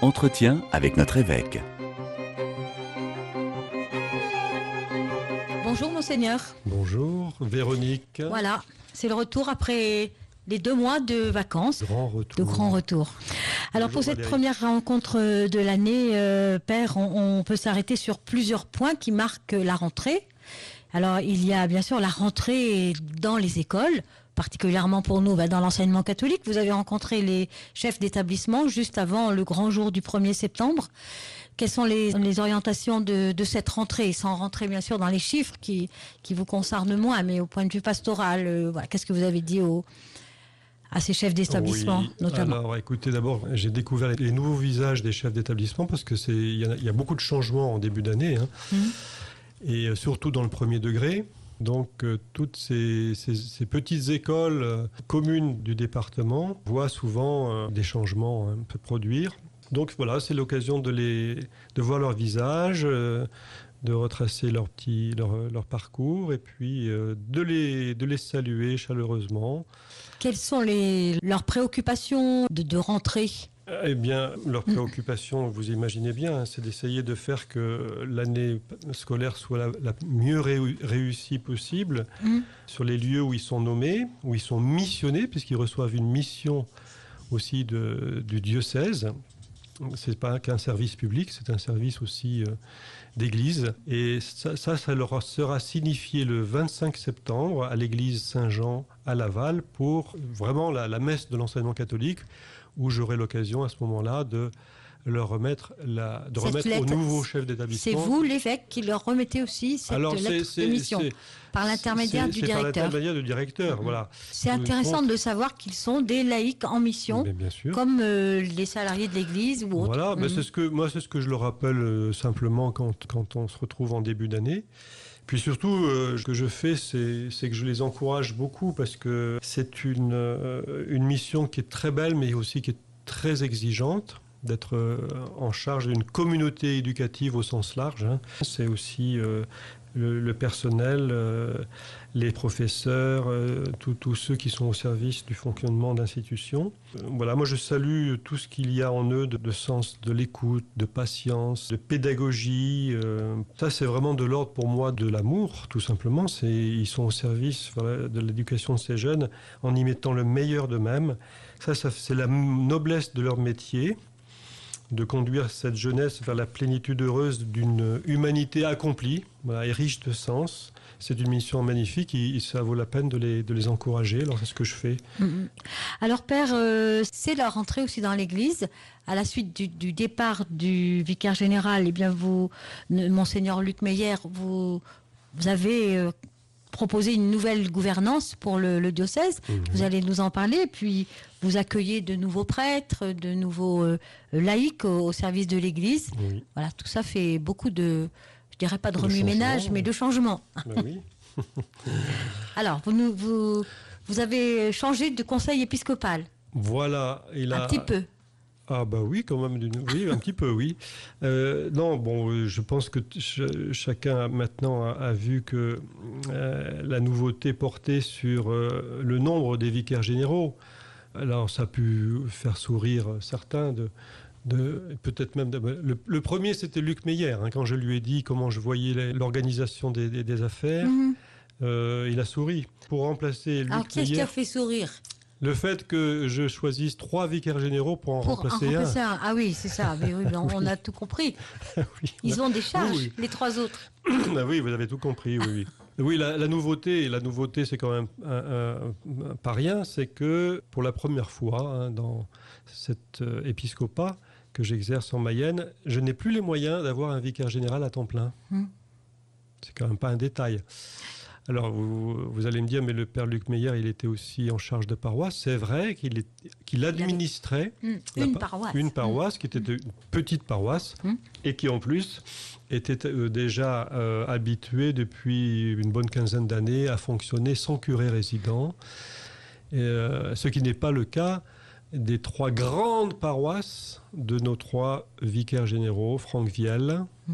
Entretien avec notre évêque. Bonjour monseigneur. Bonjour Véronique. Voilà, c'est le retour après les deux mois de vacances. Grand retour. De grand retour. Alors pour cette Valérie. première rencontre de l'année, euh, Père, on, on peut s'arrêter sur plusieurs points qui marquent la rentrée. Alors il y a bien sûr la rentrée dans les écoles, particulièrement pour nous bah, dans l'enseignement catholique. Vous avez rencontré les chefs d'établissement juste avant le grand jour du 1er septembre. Quelles sont les, les orientations de, de cette rentrée, sans rentrer bien sûr dans les chiffres qui, qui vous concernent moins, mais au point de vue pastoral, euh, voilà, qu'est-ce que vous avez dit aux, à ces chefs d'établissement Oui, notamment Alors écoutez, d'abord, j'ai découvert les nouveaux visages des chefs d'établissement parce que c'est il y, a- il y a beaucoup de changements en début d'année, hein. Mhm. et euh, surtout dans le premier degré. Donc euh, toutes ces, ces- ces petites écoles euh, communes du département voient souvent euh, des changements hein, se produire. Donc voilà, c'est l'occasion de les de voir leur visage, de retracer leur petit leur, leur parcours et puis euh, de les de les saluer chaleureusement. Quelles sont les, leurs préoccupations de, de rentrée? Eh bien, leur préoccupation, vous imaginez bien, hein, c'est d'essayer de faire que l'année scolaire soit la, la mieux réu- réussie possible Mhm. sur les lieux où ils sont nommés, où ils sont missionnés, puisqu'ils reçoivent une mission aussi de- du diocèse. C'est pas qu'un service public, c'est un service aussi euh, d'église. Et ça, ça, leur sera signifié le 25 septembre à l'église Saint-Jean à Laval pour vraiment la, la messe de l'enseignement catholique, où j'aurai l'occasion à ce moment-là de leur remettre, la, de Cette remettre au lettre, nouveau chef C'est d'établissement. vous, l'évêque, qui leur remettez aussi cette Alors, c'est- lettre de c'est- mission c'est- par l'intermédiaire c'est- du c'est par directeur. l'intermédiaire du directeur, voilà. C'est intéressant compte- de savoir qu'ils sont des laïcs en mission, Mais bien sûr. comme euh, les salariés de l'Église ou autres. Voilà, ben Mhm. c'est ce que moi c'est ce que je leur rappelle euh, simplement quand, quand on se retrouve en début d'année. Puis surtout, euh, ce que je fais, c'est c'est que je les encourage beaucoup parce que c'est une, une mission qui est très belle, mais aussi qui est très exigeante d'être euh, en charge d'une communauté éducative au sens large. hein. C'est aussi euh, le, personnel, euh, les professeurs, tous- ceux qui sont au service du fonctionnement d'institutions. Voilà, moi je salue tout ce qu'il y a en eux de, sens de l'écoute, de patience, de pédagogie. ça, c'est vraiment de l'ordre pour moi de l'amour, tout simplement. Ils sont au service de l'éducation de ces jeunes en y mettant le meilleur d'eux-mêmes. Ça c'est la noblesse de leur métier de conduire cette jeunesse vers la plénitude heureuse d'une humanité accomplie et riche de sens. C'est une mission magnifique et, et ça vaut la peine de les, de les encourager. Alors c'est ce que je fais. Mhm. Alors, Père, euh, c'est la rentrée aussi dans l'Église. À la suite du, départ du vicaire général, eh bien, vous, ne- Monseigneur Luc Meyer, vous, vous avez euh, proposé une nouvelle gouvernance pour le, le diocèse. Vous allez nous en parler. Puis, vous accueillez de nouveaux prêtres, de nouveaux euh, laïcs au, au service de l'Église. Voilà, tout ça fait beaucoup de, je dirais pas de De remue-ménage, mais de changements. ben oui. Alors, vous, nous, vous, vous avez changé de conseil épiscopal, Voilà. Il a... un petit peu. Ah bah oui, quand même, oui, un petit peu, oui. Euh, non, bon, euh, je pense que ch- chacun maintenant a, a vu que euh, la nouveauté portait sur euh, le nombre des vicaires généraux. Alors ça a pu faire sourire certains de... de peut-être même de- le, le premier c'était Luc Meyer hein, quand je lui ai dit comment je voyais l'organisation des, des- des affaires Mhm. il a souri pour remplacer Luc Alors, qu'est-ce qui a fait sourire? Le fait que je choisisse trois vicaires généraux pour en Pour en remplacer un. Ah oui, c'est ça. Mais oui, on, on a tout compris. Oui, Ils ont des charges, Oui, les trois autres. Ah oui, vous avez tout compris, oui. Oui, oui la, la nouveauté, la nouveauté, c'est quand même un- un- un- pas rien, c'est que pour la première fois hein, dans cet euh, épiscopat que j'exerce en Mayenne, je n'ai plus les moyens d'avoir un vicaire général à temps plein. Hmm. C'est quand même pas un détail. Alors, vous, vous allez me dire, mais le père Luc Meyer, il était aussi en charge de paroisse. C'est vrai qu'il qu'il administrait Hmm, Une pa- paroisse. une paroisse qui était une petite paroisse Mm. et qui en plus était euh, déjà euh, habituée depuis une bonne quinzaine d'années à fonctionner sans curé résident, Et, euh, ce qui n'est pas le cas des trois grandes paroisses de nos trois vicaires généraux, Franck Viel, Mm.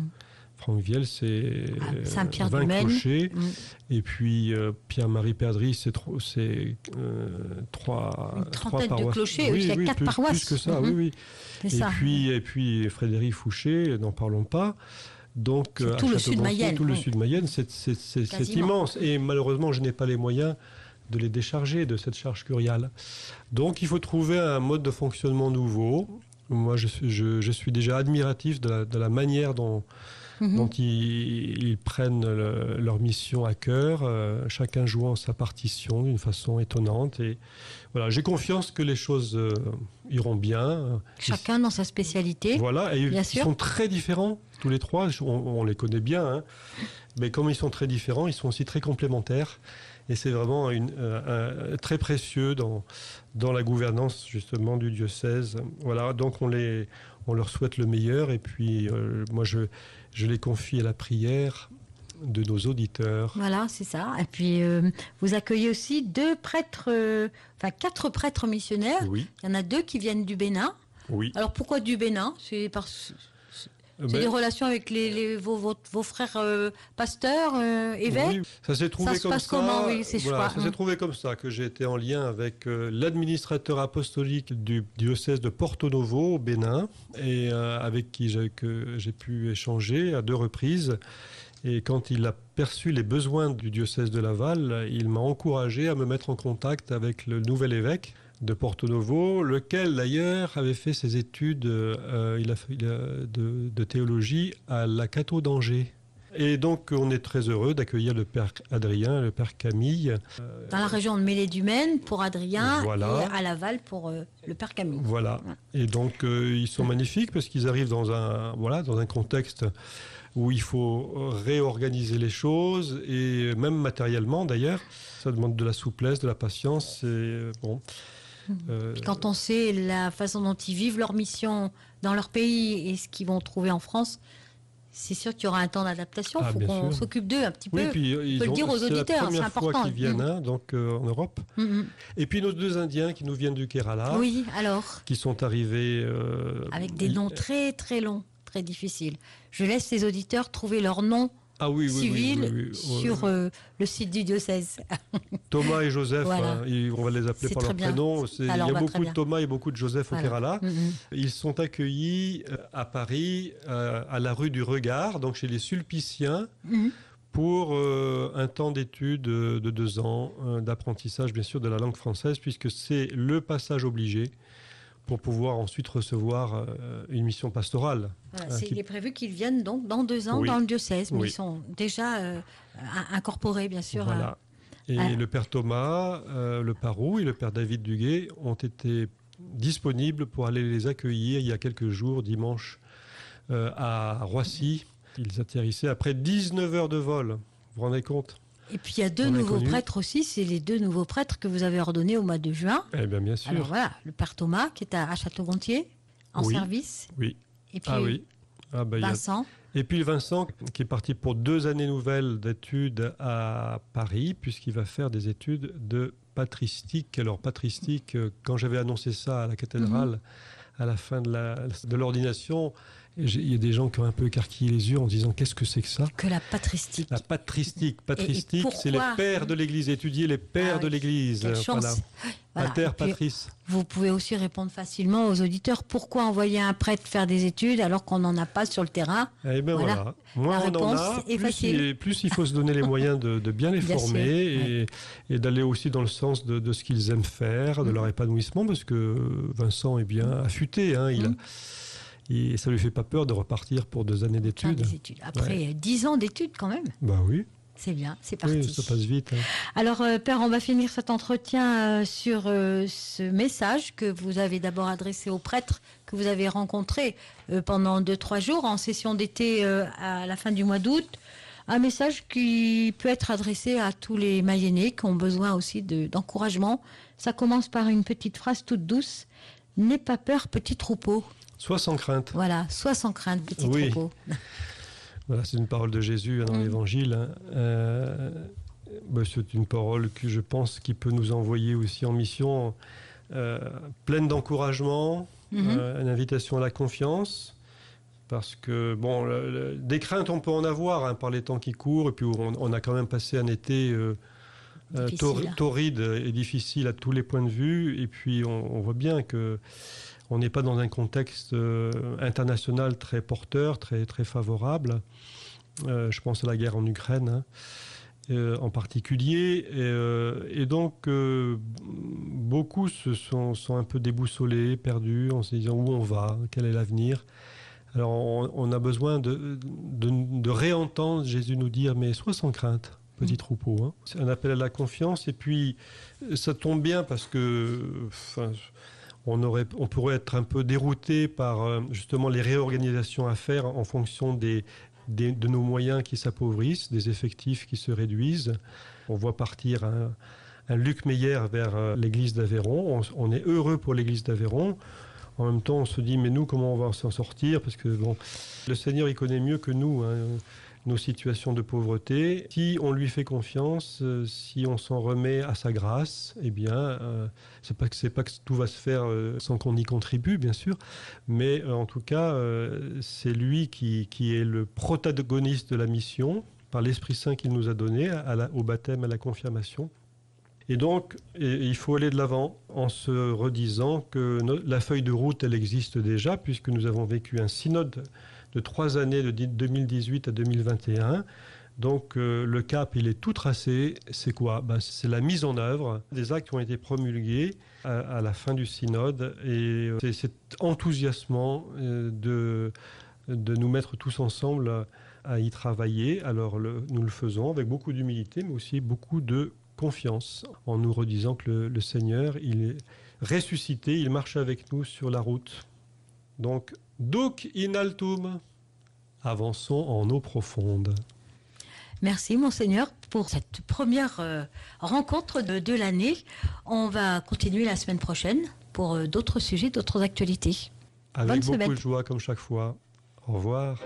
Franck Viel, c'est Ah, euh, Saint-Pierre-du-Maine. 20 clochers. Mm. Et puis euh, Pierre-Marie Perdry, c'est tro- euh, trois, Une trois de paroisses. clochers, oui, il y a quatre plus, paroisses. Plus que ça, Mhm. oui, oui. Et ça. puis, et puis Frédéric Fouché, n'en parlons pas. Donc, tout le Château-Gontier, Sud-Mayenne, Tout le oui. Sud-Mayenne, c'est- immense. Et malheureusement, je n'ai pas les moyens de les décharger de cette charge curiale. Donc, il faut trouver un mode de fonctionnement nouveau. Moi, je suis, je, je suis déjà admiratif de la, de la manière dont, Mhm. dont ils, prennent le- leur mission à cœur, euh, chacun jouant sa partition d'une façon étonnante. Et voilà, j'ai confiance que les choses euh, iront bien. Chacun dans sa spécialité. Voilà, et Bien ils sûr. sont très différents, tous les trois. On, on les connaît bien, hein. mais comme ils sont très différents, ils sont aussi très complémentaires. Et c'est vraiment une, euh, un- très précieux dans, dans la gouvernance justement du diocèse. Voilà, donc on, les, on leur souhaite le meilleur. Et puis euh, moi, je, je les confie à la prière de nos auditeurs. Voilà, c'est ça. Et puis, euh, vous accueillez aussi deux prêtres, euh, enfin quatre prêtres missionnaires. Oui, Il y en a deux qui viennent du Bénin. oui. Alors, pourquoi du Bénin? C'est parce Euh, c'est ben, des relations avec les, les- vos, vos, vos frères euh, pasteurs, euh, évêques? Oui, ça s'est trouvé se comme passe ça. comment, oui, voilà, Ça s'est trouvé comme ça que j'ai été en lien avec euh, l'administrateur apostolique du diocèse de Porto Novo au Bénin et euh, avec qui j'ai pu échanger à deux reprises. Et quand il a perçu les besoins du diocèse de Laval, il m'a encouragé à me mettre en contact avec le nouvel évêque de Porto Novo, lequel d'ailleurs avait fait ses études euh, il a fait, il a- de, de théologie à la Cato d'Angers. Et donc on est très heureux d'accueillir le père Adrien, le père Camille. dans la région de Mêlée-du-Maine pour Adrien Voilà. et à Laval pour euh, le père Camille. Voilà. Et donc euh, ils sont magnifiques parce qu'ils arrivent dans un voilà dans un contexte où il faut réorganiser les choses et même matériellement d'ailleurs, ça demande de la souplesse, de la patience. Et euh, bon. euh, Puis quand on sait la façon dont ils vivent leur mission dans leur pays et ce qu'ils vont trouver en France, c'est sûr qu'il y aura un temps d'adaptation. Il Ah, faut qu'on s'occupe d'eux un petit oui, peu. puis euh, ils peut le dire aux auditeurs, c'est première fois important. qu'ils viennent Mm. hein, donc euh, en Europe. Mm, mm. Et puis nos deux Indiens qui nous viennent du Kerala, Oui, alors, qui sont arrivés euh, avec des noms très très longs, très difficiles. Je laisse les auditeurs trouver leur nom ah oui, oui, oui, civil oui, sur euh, le site du diocèse. Thomas et Joseph, Voilà. hein, ils- on va les appeler par leur bien. prénom. Il y a bah, beaucoup de. Thomas et beaucoup de Joseph au. Kerala. Mm, mm. Ils sont accueillis euh, à Paris, euh, à la rue du Regard, donc chez les Sulpiciens, Mhm. pour euh, un temps d'études de deux ans, d'apprentissage bien sûr de la langue française, puisque c'est le passage obligé pour pouvoir ensuite recevoir euh, une mission pastorale. Voilà, qui- Il est prévu qu'ils viennent donc dans deux ans Oui. dans le diocèse, mais Oui. ils sont déjà euh, in- incorporés, bien sûr. à- Voilà. Et le père Thomas, euh, le parou et le père David Duguay ont été disponibles pour aller les accueillir il y a quelques jours, dimanche, euh, à Roissy. Ils atterrissaient après 19 heures de vol. Vous vous rendez compte? Et puis il y a deux nouveaux connu. prêtres aussi, c'est les deux nouveaux prêtres que vous avez ordonnés au mois de juin. Eh bien, bien sûr. Alors voilà, le père Thomas qui est à, à Château-Gontier en Oui. service, oui. et puis Ah oui. Ah ben, a- Vincent. Et puis Vincent, qui est parti pour deux années nouvelles d'études à Paris, puisqu'il va faire des études de patristique. Alors patristique, euh, quand j'avais annoncé ça à la cathédrale, Mhm. à la fin de l'ordination, il y a des gens qui ont un peu écarquillé les yeux en disant qu'est-ce que c'est que ça? Que la patristique. La patristique. Patristique, c'est les pères de l'Église, étudier les pères Ah de l'Église. Voilà. Voilà. Pater, patrice. vous pouvez aussi répondre facilement aux auditeurs pourquoi envoyer un prêtre faire des études alors qu'on n'en a pas sur le terrain? Eh bien Voilà. voilà. Moins La on en a, plus, facile. il, plus il faut se donner les moyens de, de bien les Bien former sûr, et, et d'aller aussi dans le sens de, de ce qu'ils aiment faire, de Mhm. leur épanouissement, parce que Vincent est bien affûté. Hein, il a- Mhm. Et ça lui fait pas peur de repartir pour deux années d'études. des études. Après dix ans d'études quand même. Bah oui, C'est bien, c'est parti. oui, ça passe vite. hein. Alors, euh, Père, on va finir cet entretien euh, sur euh, ce message que vous avez d'abord adressé aux prêtres que vous avez rencontrés pendant deux, trois jours en session d'été à la fin du mois d'août. Un message qui peut être adressé à tous les Mayennais qui ont besoin aussi de- d'encouragement. Ça commence par une petite phrase toute douce. N'aie pas peur, petit troupeau. Sois sans crainte. Voilà, sois sans crainte, petit Oui. troupeau. Voilà, c'est une parole de Jésus hein, dans Mhm. l'Évangile. hein. Euh, bah, c'est une parole que je pense qui peut nous envoyer aussi en mission, euh, pleine d'encouragement, Mhm. euh, une invitation à la confiance, Parce que, bon, des craintes, on peut en avoir hein, par les temps qui courent, et puis on, a quand même passé un été euh, euh, torride et difficile à tous les points de vue, et puis on, voit bien que on n'est pas dans un contexte euh, international très porteur, très, très favorable. je pense à la guerre en Ukraine. Hein. en particulier. Et, donc, beaucoup se sont, sont, un peu déboussolés, perdus, en se disant où on va, quel est l'avenir. Alors on, a besoin de, de, réentendre Jésus nous dire, mais sois sans crainte, petit troupeau. Hein. C'est un appel à la confiance et puis ça tombe bien parce que on, aurait, on pourrait être un peu dérouté par euh, justement les réorganisations à faire en fonction des, de nos moyens qui s'appauvrissent, des effectifs qui se réduisent. On voit partir un, Luc Meyer vers euh, l'église d'Aveyron. on est heureux pour l'église d'Aveyron. En même temps, on se dit, mais nous, comment on va s'en sortir? Parce que bon, le Seigneur, il connaît mieux que nous hein, nos situations de pauvreté. Si on lui fait confiance, euh, si on s'en remet à sa grâce, eh bien, euh, c'est pas que pas que tout va se faire euh, sans qu'on y contribue, bien sûr, mais en tout cas, c'est lui qui est le protagoniste de la mission par l'Esprit Saint qu'il nous a donné au baptême, à la confirmation. Et donc, il faut aller de l'avant en se redisant que la feuille de route, elle existe déjà, puisque nous avons vécu un synode de trois années, de 2018 à 2021. Donc euh, le cap, il est tout tracé. C'est quoi? Ben, C'est la mise en œuvre des actes qui ont été promulgués à, la fin du synode. Et euh, c'est enthousiasmant euh, de, de nous mettre tous ensemble à y travailler. Alors nous le faisons avec beaucoup d'humilité, mais aussi beaucoup de confiance en nous redisant que le, Seigneur, il est ressuscité, il marche avec nous sur la route. Donc, duc in altum, avançons en eau profonde. Merci Monseigneur pour cette première euh, rencontre de, l'année. On va continuer la semaine prochaine pour euh, d'autres sujets, d'autres actualités. Avec beaucoup de joie comme chaque fois. Au revoir.